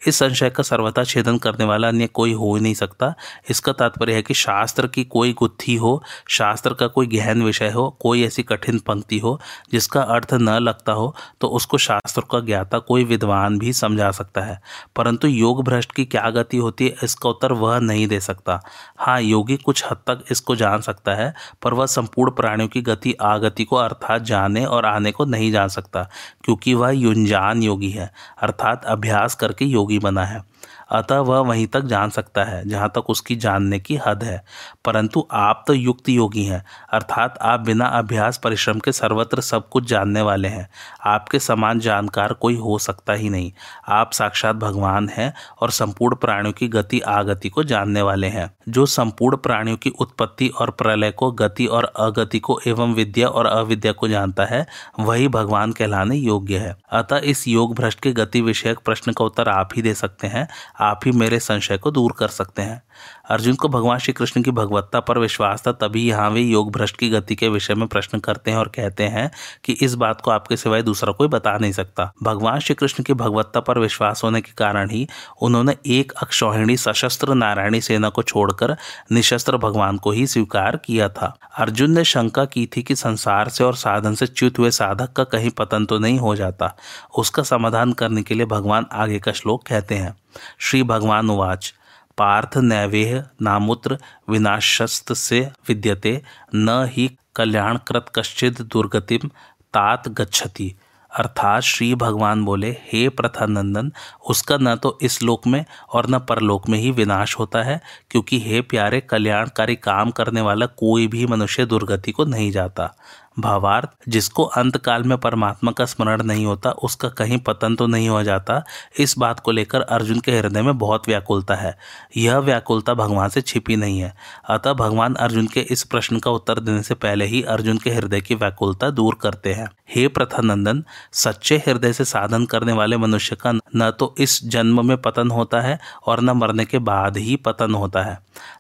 इस संशय का सर्वथा छेदन करने वाला अन्य कोई हो ही नहीं सकता। इसका तात्पर्य है कि शास्त्र की कोई गुत्थी हो, शास्त्र का कोई गहन विषय हो, कोई ऐसी कठिन पंक्ति हो, जिसका अर्थ न लगता हो तो उसको शास्त्र का ज्ञाता कोई विद्वान भी समझा सकता है। परंतु योग भ्रष्ट की क्या गति होती है, इसका उत्तर वह नहीं दे सकता। हाँ योगी कुछ हद तक इसको जान सकता है, पर वह संपूर्ण प्राणियों की गति, आगति को अर्थात जाने और आने को नहीं जान सकता, क्योंकि वह युंजान योगी है, अर्थात अभ्यास करके योगी बना है। अतः वह वहीं तक जान सकता है, जहाँ तक उसकी जानने की हद है। परंतु आप तो युक्त योगी हैं, अर्थात आप बिना अभ्यास, परिश्रम के सर्वत्र सब कुछ जानने वाले हैं। आपके समान जानकार कोई हो सकता ही नहीं। आप साक्षात भगवान हैं और संपूर्ण प्राणियों की गति आगति को जानने वाले हैं। जो संपूर्ण प्राणियों की उत्पत्ति और प्रलय को गति और अगति को एवं विद्या और अविद्या को जानता है, वही भगवान कहलाने योग्य है। अतः इस योग भ्रष्ट के गति विषयक प्रश्न का उत्तर आप ही दे सकते हैं। आप ही मेरे संशय को दूर कर सकते हैं। अर्जुन को भगवान श्री कृष्ण की भगवत्ता पर विश्वास था, तभी यहाँ वे योग भ्रष्ट की गति के विषय में प्रश्न करते हैं और कहते हैं कि इस बात को आपके सिवाय दूसरा कोई बता नहीं सकता। भगवान श्री कृष्ण की भगवत्ता पर विश्वास होने के कारण ही उन्होंने एक अक्षौहिणी सशस्त्र नारायणी सेना को छोड़कर निशस्त्र भगवान को ही स्वीकार किया था। अर्जुन ने शंका की थी कि संसार से और साधन से च्युत हुए साधक का कहीं पतन तो नहीं हो जाता। उसका समाधान करने के लिए भगवान आगे का श्लोक कहते हैं। श्री भगवान उवाच। पार्थ नैवेह नामुत्र विनाशस्त से विद्यते, न ही कल्याणकृत कश्चित दुर्गतिम तात गच्छति। अर्थात श्री भगवान बोले, हे प्रथानंदन, उसका न तो इस लोक में और न परलोक में ही विनाश होता है, क्योंकि हे प्यारे कल्याणकारी काम करने वाला कोई भी मनुष्य दुर्गति को नहीं जाता। भावार्थ, जिसको अंत काल में परमात्मा का स्मरण नहीं होता, उसका कहीं पतन तो नहीं हो जाता, इस बात को लेकर अर्जुन के हृदय में बहुत व्याकुलता है। यह व्याकुलता भगवान से छिपी नहीं है। अतः भगवान अर्जुन के इस प्रश्न का उत्तर देने से पहले ही अर्जुन के हृदय की व्याकुलता दूर करते हैं। हे प्रथानंदन, सच्चे हृदय से साधन करने वाले मनुष्य का न तो इस जन्म में पतन होता है और न मरने के बाद ही पतन होता है।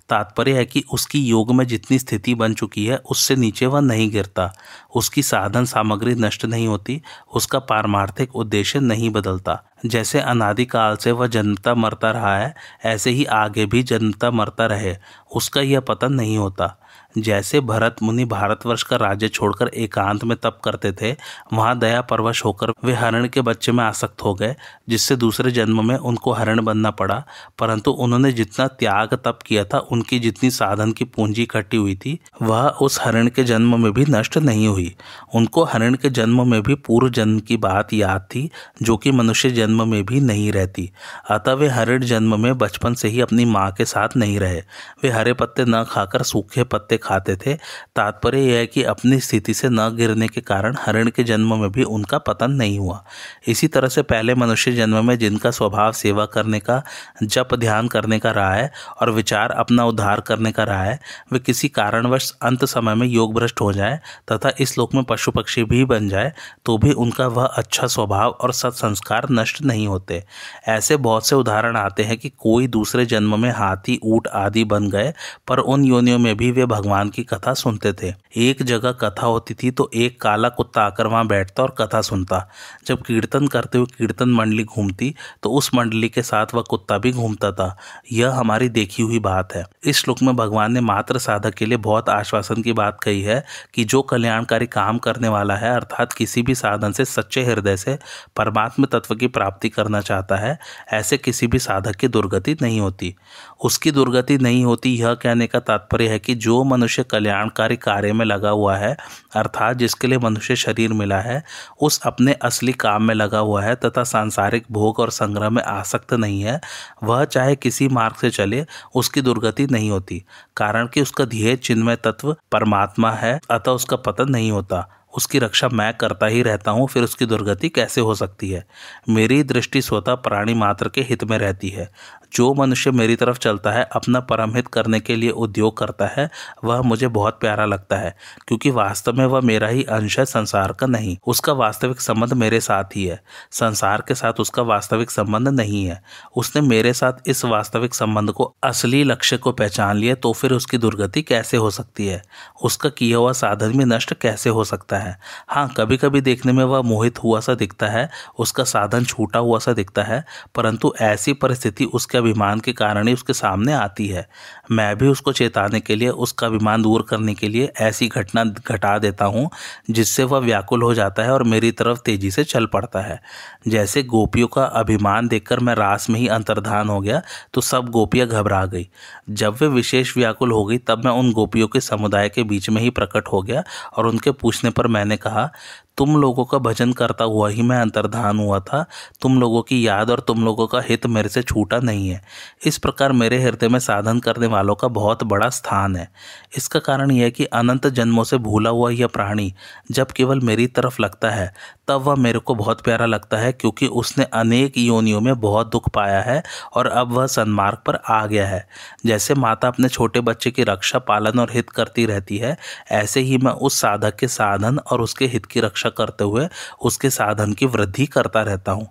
तात्पर्य है कि उसकी योग में जितनी स्थिति बन चुकी है, उससे नीचे वह नहीं गिरता। उसकी साधन सामग्री नष्ट नहीं होती, उसका पारमार्थिक उद्देश्य नहीं बदलता। जैसे अनादिकाल से वह जन्मता मरता रहा है, ऐसे ही आगे भी जन्मता मरता रहे, उसका यह पतन नहीं होता। जैसे भरत मुनि भारतवर्ष का राज्य छोड़कर एकांत में तप करते थे, वहाँ दया परवश होकर वे हरण के बच्चे में आसक्त हो गए, जिससे दूसरे जन्म में उनको हरण बनना पड़ा। परंतु उन्होंने जितना त्याग तप किया था, उनकी जितनी साधन की पूंजी इकट्ठी हुई थी, वह उस हरण के जन्म में भी नष्ट नहीं हुई। उनको हरण के जन्म में भी पूर्व जन्म की बात याद थी, जो कि मनुष्य जन्म में भी नहीं रहती। अतः वे हरण जन्म में बचपन से ही अपनी माँ के साथ नहीं रहे। वे हरे पत्ते न खाकर सूखे पत्ते खाते थे। तात्पर्य यह है कि अपनी स्थिति से न गिरने के कारण हरिण के जन्म में भी उनका पतन नहीं हुआ। इसी तरह से पहले मनुष्य जन्म में जिनका स्वभाव सेवा करने का, जप ध्यान करने का रहा है और विचार अपना उद्धार करने का रहा है, वे किसी कारणवश अंत समय में योग भ्रष्ट हो जाए तथा इस लोक में पशु पक्षी भी बन जाए तो भी उनका वह अच्छा स्वभाव और सत्संस्कार नष्ट नहीं होते। ऐसे बहुत से उदाहरण आते हैं कि कोई दूसरे जन्म में हाथी, ऊट आदि बन गए, पर उन योनियों में भी वे भगवान भगवान की कथा सुनते थे। एक जगह कथा होती थी तो एक काला कुत्ता आकर वहाँ बैठता और कथा सुनता। जब कीर्तन करते हुए कीर्तन मंडली घूमती तो उस मंडली के साथ वह कुत्ता भी घूमता था। यह हमारी देखी हुई बात है। इस श्लोक में भगवान ने मात्र साधक के लिए बहुत आश्वासन की बात कही है कि जो कल्याणकारी काम करने वाला है, अर्थात किसी भी साधन से सच्चे हृदय से परमात्म तत्व की प्राप्ति करना चाहता है, ऐसे किसी भी साधक की दुर्गति नहीं होती। उसकी दुर्गति नहीं होती, यह कहने का तात्पर्य है कि जो मनुष्य कल्याणकारी कार्य में लगा हुआ है, अर्थात जिसके लिए मनुष्य शरीर मिला है, उस अपने असली काम में लगा हुआ है तथा सांसारिक भोग और संग्रह में आसक्त नहीं है। वह चाहे किसी मार्ग से चले, उसकी दुर्गति नहीं होती, कारण कि उसका ध्येय चिन्मय तत्व परमात्मा है, अतः उसका पतन नहीं होता। उसकी रक्षा मैं करता ही रहता हूँ, फिर उसकी दुर्गति कैसे हो सकती है? मेरी दृष्टि स्वतः प्राणी मात्र के हित में रहती है। जो मनुष्य मेरी तरफ़ चलता है, अपना परमहित करने के लिए उद्योग करता है, वह मुझे बहुत प्यारा लगता है, क्योंकि वास्तव में वह मेरा ही अंश है, संसार का नहीं। उसका वास्तविक संबंध मेरे साथ ही है। संसार के साथ उसका वास्तविक संबंध नहीं है। उसने मेरे साथ इस वास्तविक संबंध को, असली लक्ष्य को पहचान लिया तो फिर उसकी दुर्गति कैसे हो सकती है? उसका किया हुआ साधन भी नष्ट कैसे हो सकता है? हाँ कभी कभी देखने में वह मोहित हुआ सा दिखता है, उसका साधन छूटा हुआ सा दिखता है, परंतु ऐसी परिस्थिति उसके उसके अभिमान के कारण ही उसके सामने आती है। मैं भी उसको चेताने के लिए, उसका अभिमान दूर करने के लिए ऐसी घटना घटा देता हूँ, जिससे वह व्याकुल हो जाता है और मेरी तरफ़ तेज़ी से चल पड़ता है। जैसे गोपियों का अभिमान देखकर मैं रास में ही अंतर्धान हो गया तो सब गोपियाँ घबरा गई। जब वे विशेष व्याकुल हो गई, तब मैं उन गोपियों के समुदाय के बीच में ही प्रकट हो गया और उनके पूछने पर मैंने कहा तुम लोगों का भजन करता हुआ ही मैं अंतर्धान हुआ था। तुम लोगों की याद और तुम लोगों का हित मेरे से छूटा नहीं है। इस प्रकार मेरे हृदय में साधन करने वालों का बहुत बड़ा स्थान है। इसका कारण यह कि अनंत जन्मों से भूला हुआ यह प्राणी जब केवल मेरी तरफ़ लगता है, तब वह मेरे को बहुत प्यारा लगता है क्योंकि उसने अनेक योनियों में बहुत दुख पाया है और अब वह सन्मार्ग पर आ गया है। जैसे माता अपने छोटे बच्चे की रक्षा, पालन और हित करती रहती है, ऐसे ही मैं उस साधक के साधन और उसके हित की रक्षा करते हुए उसके साधन की वृद्धि करता रहता हूँ।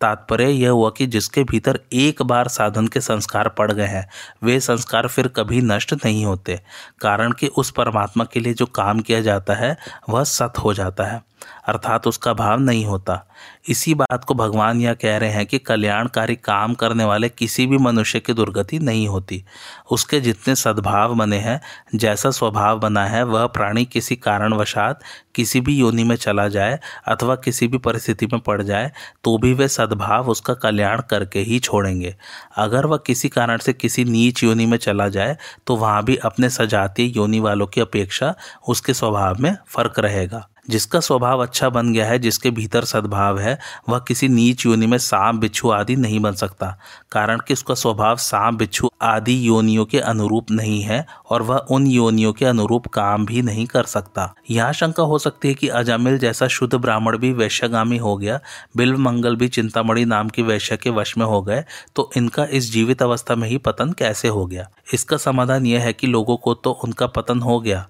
तात्पर्य यह हुआ कि जिसके भीतर एक बार साधन के संस्कार पड़ गए हैं, वे संस्कार फिर कभी नष्ट नहीं होते, कारण कि उस परमात्मा के लिए जो काम किया जाता है, वह सत हो जाता है, अर्थात उसका भाव नहीं होता। इसी बात को भगवान यह कह रहे हैं कि कल्याणकारी काम करने वाले किसी भी मनुष्य की दुर्गति नहीं होती। उसके जितने सद्भाव बने हैं, जैसा स्वभाव बना है, वह प्राणी किसी कारणवशात किसी भी योनि में चला जाए अथवा किसी भी परिस्थिति में पड़ जाए तो भी वे सद्भाव उसका कल्याण करके ही छोड़ेंगे। अगर वह किसी कारण से किसी नीच योनि में चला जाए तो वहाँ भी अपने सजातीय योनि वालों की अपेक्षा उसके स्वभाव में फ़र्क रहेगा। जिसका स्वभाव अच्छा बन गया है, जिसके भीतर सद्भाव है, वह किसी नीच योनि में सांप बिच्छू आदि नहीं बन सकता। कारण कि उसका स्वभाव सांप बिच्छू आदि योनियों के अनुरूप नहीं है और वह उन योनियों के अनुरूप काम भी नहीं कर सकता। यहाँ शंका हो सकती है कि अजामिल जैसा शुद्ध ब्राह्मण भी वैश्यगामी हो गया, बिल्व मंगल भी चिंतामणि नाम की वैश्य के वश में हो गए तो इनका इस जीवित अवस्था में ही पतन कैसे हो गया? इसका समाधान यह है कि लोगों को तो उनका पतन हो गया।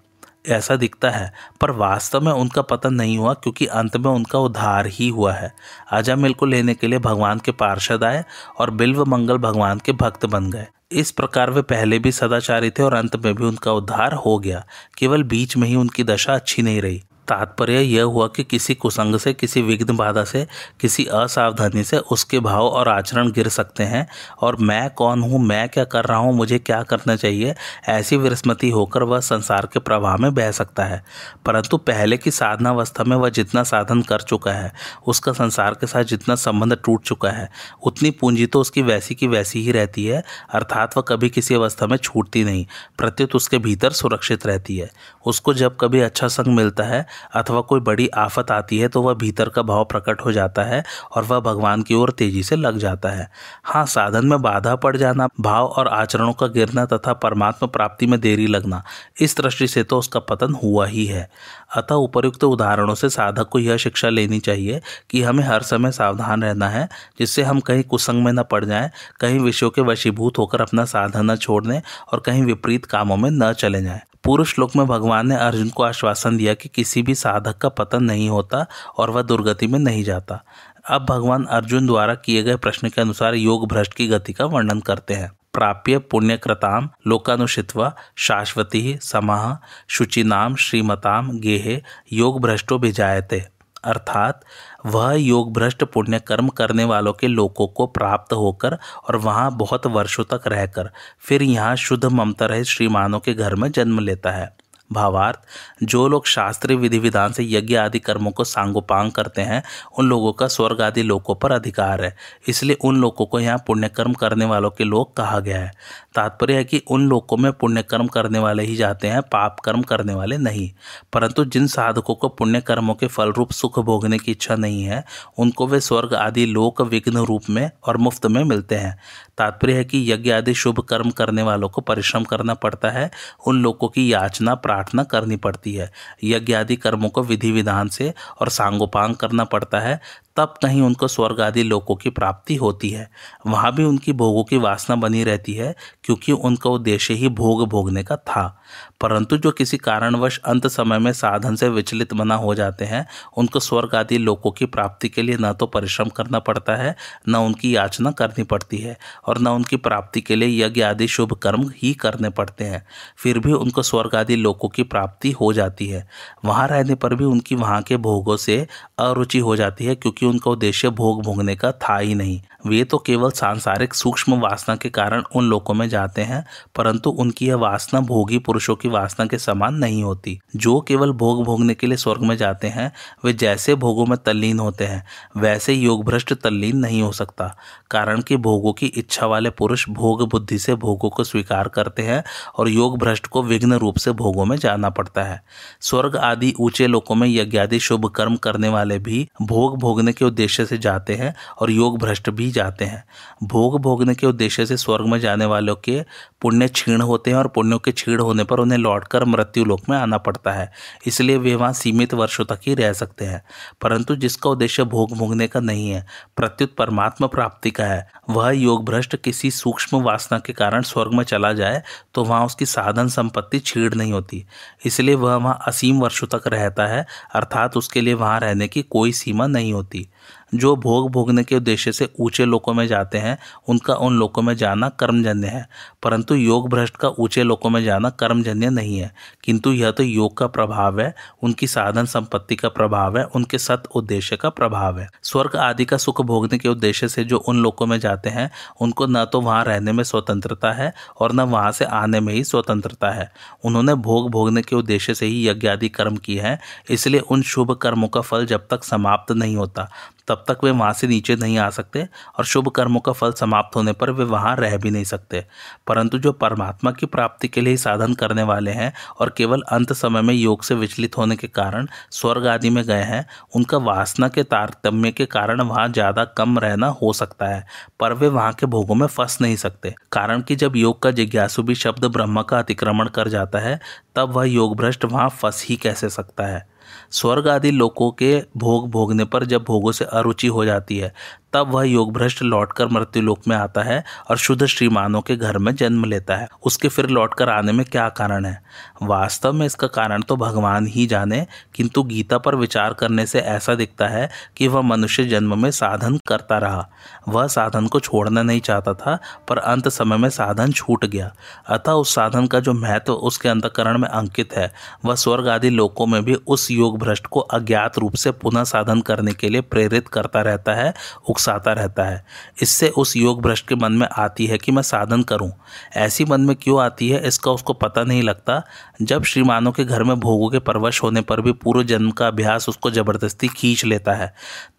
ऐसा दिखता है, पर वास्तव में उनका पतन नहीं हुआ क्योंकि अंत में उनका उद्धार ही हुआ है। अजामिल को लेने के लिए भगवान के पार्षद आए और बिल्व मंगल भगवान के भक्त बन गए। इस प्रकार वे पहले भी सदाचारी थे और अंत में भी उनका उद्धार हो गया। केवल बीच में ही उनकी दशा अच्छी नहीं रही। तात्पर्य यह हुआ कि किसी कुसंग से, किसी विघ्न बाधा से, किसी असावधानी से उसके भाव और आचरण गिर सकते हैं। और मैं कौन हूँ? मैं क्या कर रहा हूँ? मुझे क्या करना चाहिए? ऐसी विस्मृति होकर वह संसार के प्रवाह में बह सकता है। परंतु पहले की साधना अवस्था में वह जितना साधन कर चुका है, उसका संसार के साथ जितना संबंध टूट चुका है, उतनी पूंजी तो उसकी वैसी की वैसी ही रहती है, अर्थात वह कभी किसी अवस्था में छूटती नहीं, प्रत्युत उसके भीतर सुरक्षित रहती है। उसको जब कभी अच्छा संग मिलता है अथवा कोई बड़ी आफत आती है तो वह भीतर का भाव प्रकट हो जाता है और वह भगवान की ओर तेज़ी से लग जाता है। हाँ साधन में बाधा पड़ जाना, भाव और आचरणों का गिरना तथा परमात्मा प्राप्ति में देरी लगना, इस दृष्टि से तो उसका पतन हुआ ही है। अतः उपयुक्त उदाहरणों से साधक को यह शिक्षा लेनी चाहिए कि हमें हर समय सावधान रहना है, जिससे हम कहीं कुसंग में न पड़ जाएँ, कहीं विषयों के वशीभूत होकर अपना साधन न छोड़ने और कहीं विपरीत कामों में न चले जाएँ। पूर्व श्लोक में भगवान ने अर्जुन को आश्वासन दिया कि किसी भी साधक का पतन नहीं होता और वह दुर्गति में नहीं जाता। अब भगवान अर्जुन द्वारा किए गए प्रश्न के अनुसार योग भ्रष्ट की गति का वर्णन करते हैं। प्राप्य पुण्यकृताम लोकानुषित्वा शाश्वती समाह शुचिनाम श्रीमताम गेहे योग भ्रष्टो भिजायते। अर्थात, वह योग भ्रष्ट पुण्य कर्म करने वालों के लोकों को प्राप्त होकर और वहाँ बहुत वर्षों तक रहकर फिर यहाँ शुद्ध ममता रहित श्रीमानों के घर में जन्म लेता है। भावार्थ, जो लोग शास्त्रीय विधि विधान से यज्ञ आदि कर्मों को सांगोपांग करते हैं, उन लोगों का स्वर्ग आदि लोकों पर अधिकार है। इसलिए उन लोगों को यहाँ पुण्यकर्म करने वालों के लोग कहा गया है। तात्पर्य है कि उन लोगों में पुण्य कर्म करने वाले ही जाते हैं, पाप कर्म करने वाले नहीं। परंतु जिन साधकों को पुण्य कर्मों के फल रूप सुख भोगने की इच्छा नहीं है, उनको वे स्वर्ग आदि लोक विघ्न रूप में और मुफ़्त में मिलते हैं। तात्पर्य है कि यज्ञ आदि शुभ कर्म करने वालों को परिश्रम करना पड़ता है, उन लोगों की याचना, प्रार्थना करनी पड़ती है। यज्ञ आदि कर्मों को विधि विधान से और सांगोपांग करना पड़ता है तब कहीं उनको स्वर्ग आदि लोकों की प्राप्ति होती है। वहाँ भी उनकी भोगों की वासना बनी रहती है, क्योंकि उनका उद्देश्य ही भोग भोगने का था। परंतु जो किसी कारणवश अंत समय में साधन से विचलित बना हो जाते हैं, उनको स्वर्ग आदि लोकों की प्राप्ति के लिए न तो परिश्रम करना पड़ता है, न उनकी याचना करनी पड़ती है, और न उनकी प्राप्ति के लिए यज्ञ आदि शुभ कर्म ही करने पड़ते हैं। फिर भी उनको स्वर्ग आदि लोकों की प्राप्ति हो जाती है। वहाँ रहने पर भी उनकी वहाँ के भोगों से अरुचि हो जाती है, क्योंकि उनका उद्देश्य भोग भोगने का था ही नहीं। वे तो केवल सांसारिक सूक्ष्म वासना के कारण उन लोकों में जाते हैं, परंतु उनकी यह वासना भोगी पुरुषों की वासना के समान नहीं होती। जो केवल भोग भोगने के लिए स्वर्ग में जाते हैं, वे जैसे भोगों में तल्लीन होते हैं, वैसे योग भ्रष्ट तल्लीन नहीं हो सकता। कारण कि भोगों की इच्छा वाले पुरुष भोग बुद्धि से भोगों को स्वीकार करते हैं और योग भ्रष्ट को विघ्न रूप से भोगों में जाना पड़ता है। स्वर्ग आदि ऊँचे लोकों में यज्ञ आदि शुभ कर्म करने वाले भी भोग भोगने के उद्देश्य से जाते हैं और योग भ्रष्ट भी जाते हैं। भोग भोगने के उद्देश्य से स्वर्ग में जाने वालों के पुण्य क्षीण होते हैं और पुण्यों के क्षीण होने पर उन्हें लौटकर मृत्यु लोक में आना पड़ता है। इसलिए वे वहाँ सीमित वर्षों तक ही रह सकते हैं। परंतु जिसका उद्देश्य भोग भोगने का नहीं है, प्रत्युत परमात्मा प्राप्ति का है, वह योग भ्रष्ट किसी सूक्ष्म वासना के कारण स्वर्ग में चला जाए तो वहाँ उसकी साधन संपत्ति छीड़ नहीं होती। इसलिए वह वहाँ असीम वर्षों तक रहता है, अर्थात उसके लिए वहाँ रहने की कोई सीमा नहीं होती। जो भोग भोगने के उद्देश्य से ऊँचे लोकों में जाते हैं, उनका उन लोकों में जाना कर्मजन्य है। परंतु योग भ्रष्ट का ऊँचे लोकों में जाना कर्मजन्य नहीं है। किंतु यह तो योग का प्रभाव है, उनकी साधन संपत्ति का प्रभाव है, उनके सत उद्देश्य का प्रभाव है। स्वर्ग आदि का सुख भोगने के उद्देश्य से जो उन लोकों में जाते हैं, उनको न तो वहाँ रहने में स्वतंत्रता है और न वहाँ से आने में ही स्वतंत्रता है। उन्होंने भोग भोगने के उद्देश्य से ही यज्ञ आदि कर्म किए हैं, इसलिए उन शुभ कर्मों का फल जब तक समाप्त नहीं होता। तब तक वे वहाँ से नीचे नहीं आ सकते और शुभ कर्मों का फल समाप्त होने पर वे वहाँ रह भी नहीं सकते। परंतु जो परमात्मा की प्राप्ति के लिए साधन करने वाले हैं और केवल अंत समय में योग से विचलित होने के कारण स्वर्ग आदि में गए हैं, उनका वासना के तारतम्य के कारण वहाँ ज़्यादा कम रहना हो सकता है, पर वे वहाँ के भोगों में फंस नहीं सकते। कारण कि जब योग का जिज्ञासु भी शब्द ब्रह्म का अतिक्रमण कर जाता है, तब वह योग भ्रष्ट वहाँ फंस ही कैसे सकता है? स्वर्ग आदि लोगों के भोग भोगने पर जब भोगों से अरुचि हो जाती है तब वह योग भ्रष्ट लौट लौटकर मृत्युलोक में आता है और शुद्ध श्रीमानों के घर में जन्म लेता है। उसके फिर लौट कर आने में क्या कारण है? वास्तव में इसका कारण तो भगवान ही जाने, किंतु गीता पर विचार करने से ऐसा दिखता है कि वह मनुष्य जन्म में साधन करता रहा। वह साधन को छोड़ना नहीं चाहता था, पर अंत समय में साधन छूट गया। अतः उस साधन का जो महत्व उसके अंतकरण में अंकित है, वह स्वर्ग आदि लोकों में भी उस योग भ्रष्ट को अज्ञात रूप से पुनः साधन करने के लिए प्रेरित करता रहता है उकसाता रहता है। इससे उस योग भ्रष्ट के मन में आती है कि मैं साधन करूँ। ऐसी मन में क्यों आती है, इसका उसको पता नहीं लगता। जब श्रीमानों के घर में भोगों के परवश होने पर भी पूर्व जन्म का अभ्यास उसको ज़बरदस्ती खींच लेता है,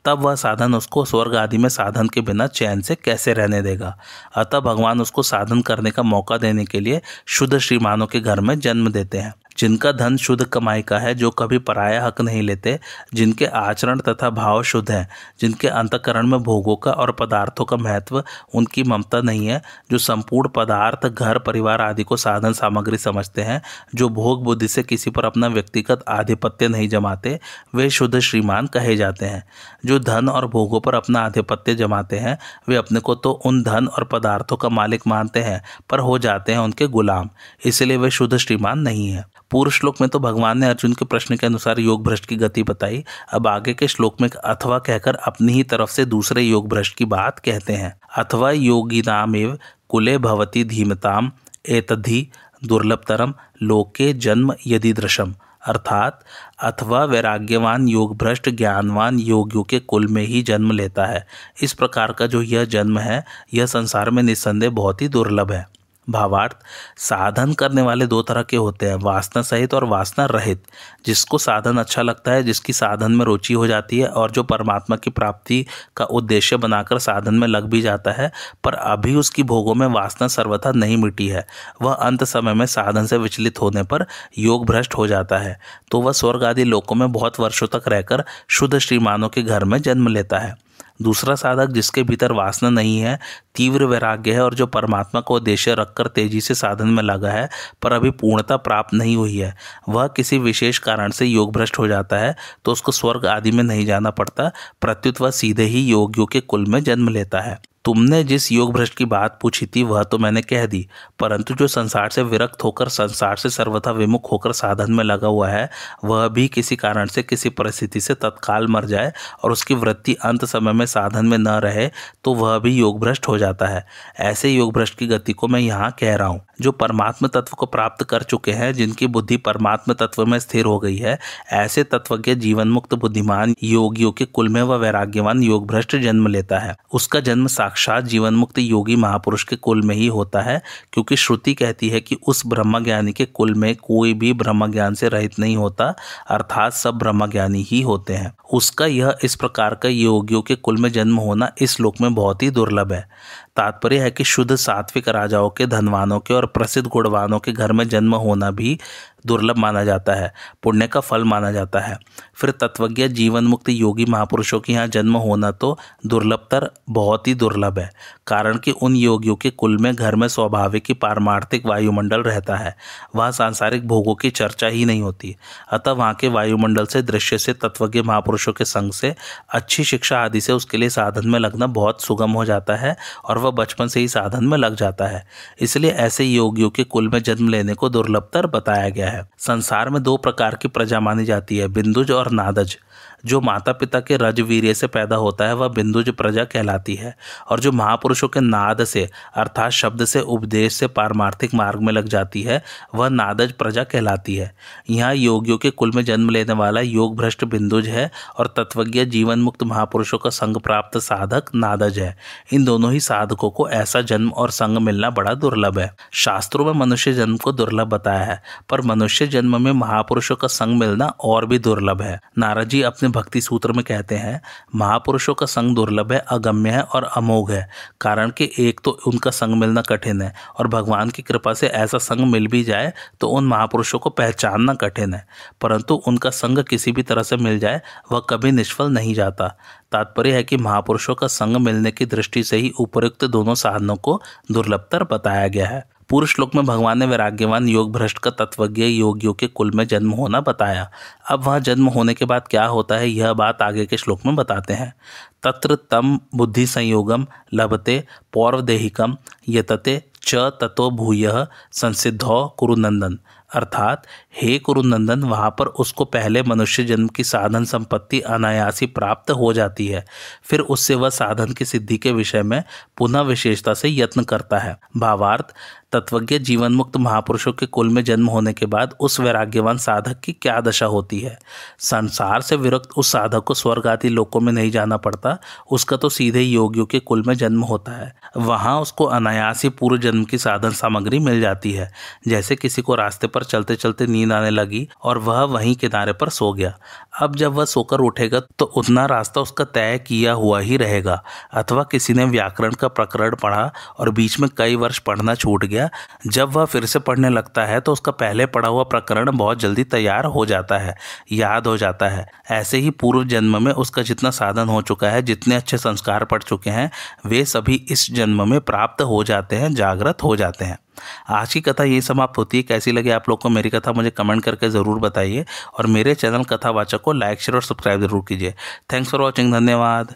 तब वह साधन उसको स्वर्ग आदि में साधन के बिना चैन से कैसे रहने देगा? अतः भगवान उसको साधन करने का मौका देने के लिए शुद्ध श्रीमानों के घर में जन्म देते हैं। जिनका धन शुद्ध कमाई का है, जो कभी पराया हक नहीं लेते, जिनके आचरण तथा भाव शुद्ध हैं, जिनके अंतकरण में भोगों का और पदार्थों का महत्व उनकी ममता नहीं है, जो संपूर्ण पदार्थ, घर, परिवार आदि को साधन सामग्री समझते हैं, जो भोग बुद्धि से किसी पर अपना व्यक्तिगत आधिपत्य नहीं जमाते, वे शुद्ध श्रीमान कहे जाते हैं। जो धन और भोगों पर अपना आधिपत्य जमाते हैं, वे अपने को तो उन धन और पदार्थों का मालिक मानते हैं, पर हो जाते हैं उनके गुलाम, इसलिए वे शुद्ध श्रीमान नहीं है। पूर्व श्लोक में तो भगवान ने अर्जुन के प्रश्न के अनुसार योग भ्रष्ट की गति बताई। अब आगे के श्लोक में अथवा कहकर अपनी ही तरफ़ से दूसरे योग भ्रष्ट की बात कहते हैं। अथवा योगी नाम एव कुले भवती धीमताम एतधि दुर्लभतरम, लोके जन्म यदि दृशम। अर्थात, अथवा वैराग्यवान योग भ्रष्ट ज्ञानवान योगियों के कुल में ही जन्म लेता है। इस प्रकार का जो यह जन्म है, यह संसार में निस्संदेह बहुत ही दुर्लभ है। भावार्थ साधन करने वाले दो तरह के होते हैं, वासना सहित और वासना रहित। जिसको साधन अच्छा लगता है, जिसकी साधन में रुचि हो जाती है और जो परमात्मा की प्राप्ति का उद्देश्य बनाकर साधन में लग भी जाता है, पर अभी उसकी भोगों में वासना सर्वथा नहीं मिटी है। वह अंत समय में साधन से विचलित होने पर योग भ्रष्ट हो जाता है। तो वह स्वर्ग आदि लोकों में बहुत वर्षों तक रहकर शुद्ध श्रीमानों के घर में जन्म लेता है। दूसरा साधक जिसके भीतर वासना नहीं है, तीव्र वैराग्य है और जो परमात्मा को उद्देश्य रखकर तेज़ी से साधन में लगा है, पर अभी पूर्णता प्राप्त नहीं हुई है। वह किसी विशेष कारण से योग भ्रष्ट हो जाता है तो उसको स्वर्ग आदि में नहीं जाना पड़ता, प्रत्युत वह सीधे ही योगियों के कुल में जन्म लेता है। तुमने जिस योग भ्रष्ट की बात पूछी थी, वह तो मैंने कह दी। परंतु जो संसार से विरक्त होकर, संसार से सर्वथा विमुख होकर साधन में लगा हुआ है, वह भी किसी कारण से, किसी परिस्थिति से तत्काल मर जाए और उसकी वृत्ति अंत समय में साधन में न रहे तो वह भी योग भ्रष्ट हो जाता है। ऐसे योग भ्रष्ट की गति को मैं यहाँ कह रहा हूँ। जो परमात्म तत्व को प्राप्त कर चुके हैं, जिनकी बुद्धि परमात्म तत्व में स्थिर हो गई है, ऐसे तत्वज्ञ जीवन मुक्त बुद्धिमान योगियों के कुल में वह वैराग्यवान योग भ्रष्ट जन्म लेता है। उसका जन्म साक्षात जीवन मुक्त योगी महापुरुष के कुल में ही होता है, क्योंकि श्रुति कहती है कि उस ब्रह्म ज्ञानी के कुल में कोई भी ब्रह्म ज्ञान से रहित नहीं होता, अर्थात सब ब्रह्म ज्ञानी ही होते हैं। उसका यह इस प्रकार का योगियों के कुल में जन्म होना इस लोक में बहुत ही दुर्लभ है। तात्पर्य है कि शुद्ध सात्विक राजाओं के, धनवानों के और प्रसिद्ध गुणवानों के घर में जन्म होना भी दुर्लभ माना जाता है, पुण्य का फल माना जाता है। फिर तत्वज्ञ जीवन मुक्त योगी महापुरुषों के यहाँ जन्म होना तो दुर्लभतर बहुत ही दुर्लभ है, कारण कि उन योगियों के कुल में घर में स्वाभाविक ही पारमार्थिक वायुमंडल रहता है। वहाँ सांसारिक भोगों की चर्चा ही नहीं होती, अतः वहाँ के वायुमंडल से दृश्य से तत्वज्ञ महापुरुषों के संग से अच्छी शिक्षा आदि से उसके लिए साधन में लगना बहुत सुगम हो जाता है और वह बचपन से ही साधन में लग जाता है। इसलिए ऐसे योगियों के कुल में जन्म लेने को दुर्लभतर बताया गया है। संसार में दो प्रकार की प्रजा मानी जाती है बिंदुज और नादज। जो माता पिता के रजवीर्य से पैदा होता है, वह बिंदुज प्रजा कहलाती है और जो महापुरुषों के नाद से, अर्थात शब्द से, उपदेश से पारमार्थिक मार्ग में लग जाती है, वह नादज प्रजा कहलाती है। यहाँ योगियों के कुल में जन्म लेने वाला योग भ्रष्ट बिंदुज है और तत्वज्ञ जीवन मुक्त महापुरुषों का संग प्राप्त साधक नादज है। इन दोनों ही साधकों को ऐसा जन्म और संग मिलना बड़ा दुर्लभ है। शास्त्रों में मनुष्य जन्म को दुर्लभ बताया है, पर मनुष्य जन्म में महापुरुषों का संग मिलना और भी दुर्लभ है। नारद जी भक्ति सूत्र में कहते हैं, महापुरुषों का संग दुर्लभ है, अगम्य है और अमोघ है। कारण कि एक तो उनका संग मिलना कठिन है और भगवान की कृपा से ऐसा संग मिल भी जाए तो उन महापुरुषों को पहचानना कठिन है। परंतु उनका संग किसी भी तरह से मिल जाए, वह कभी निष्फल नहीं जाता। तात्पर्य है कि महापुरुषों का संग मिलने की दृष्टि से ही उपयुक्त दोनों साधनों को दुर्लभतर बताया गया है। पूर्व श्लोक में भगवान ने वैराग्यवान, योग भ्रष्ट का तत्वज्ञ योगियों के कुल में जन्म होना बताया। अब वहाँ जन्म होने के बाद क्या होता है, यह बात आगे के श्लोक में बताते हैं। तत्र तम बुद्धि संयोगम लभते पौर्वदेहिकम यतते च ततो भूय संसिद्धौ कुरुनंदन। अर्थात, हे कुरुनंदन, वहाँ पर उसको पहले मनुष्य जन्म की साधन संपत्ति अनायासी प्राप्त हो जाती है। फिर उससे वह साधन की सिद्धि के विषय में पुनः विशेषता से यत्न करता है। भावार्थ तत्वज्ञ जीवन मुक्त महापुरुषों के कुल में जन्म होने के बाद उस वैराग्यवान साधक की क्या दशा होती है? संसार से विरक्त उस साधक को स्वर्ग आदि लोकों में नहीं जाना पड़ता, उसका तो सीधे योगियों के कुल में जन्म होता है। वहाँ उसको अनायास ही पूर्व जन्म की साधन सामग्री मिल जाती है, जैसे किसी को रास्ते पर चलते चलते नींद आने लगी और वह वहीं किनारे पर सो गया। अब जब वह सोकर उठेगा तो उतना रास्ता उसका तय किया हुआ ही रहेगा, अथवा किसी ने व्याकरण का प्रकरण पढ़ा और बीच में कई वर्ष पढ़ना छूट गया। जब वह फिर से पढ़ने लगता है तो उसका पहले पढ़ा हुआ प्रकरण बहुत जल्दी तैयार हो जाता है, याद हो जाता है। ऐसे ही पूर्व जन्म में उसका जितना साधन हो चुका है, जितने अच्छे संस्कार पढ़ चुके हैं, वे सभी इस जन्म में प्राप्त हो जाते हैं, जागृत हो जाते हैं। आज की कथा यही समाप्त होती है। कैसी लगी आप लोग को मेरी कथा, मुझे कमेंट करके ज़रूर बताइए। और मेरे चैनल कथावाचक को लाइक, शेयर और सब्सक्राइब ज़रूर कीजिए। थैंक्स फॉर वॉचिंग, धन्यवाद।